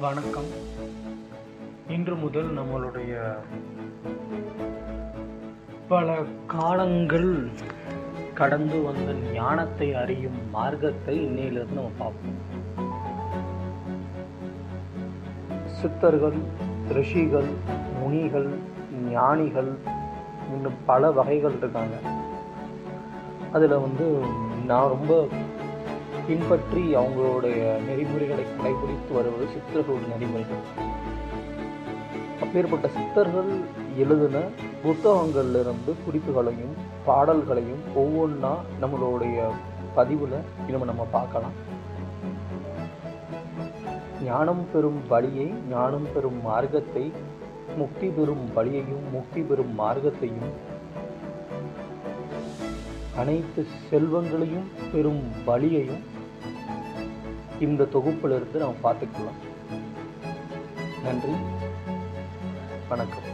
வணக்கம். இன்று முதல் நம்மளுடைய பல காலங்கள் கடந்து வந்த ஞானத்தை அறியும் மார்க்கத்தை இன்னையிலிருந்து நம்ம பார்ப்போம். சித்தர்கள் ரிஷிகள் முனிகள் ஞானிகள் இன்னும் பல வகைகள் இருக்காங்க. அதில் வந்து நான் ரொம்ப பின்பற்றி அவங்களுடைய நெறிமுறைகளை கடைபிடித்து வருவது சித்தர்களுடைய நெறிமுறைகள். அப்பேற்பட்ட சித்தர்கள் எழுதின புத்தகங்களிலிருந்து குறிப்புகளையும் பாடல்களையும் ஒவ்வொன்றா நம்மளுடைய பதிவில் இன்னும் நம்ம பார்க்கலாம். ஞானம் பெறும் வழியை ஞானம் பெறும் மார்க்கத்தை முக்தி பெறும் வழியையும் முக்தி பெறும் மார்க்கத்தையும் அனைத்து செல்வங்களையும் பெறும் வழியையும் இந்த தொகுப்பிலிருந்து நாம் பார்த்துக்கலாம். நன்றி. வணக்கம்.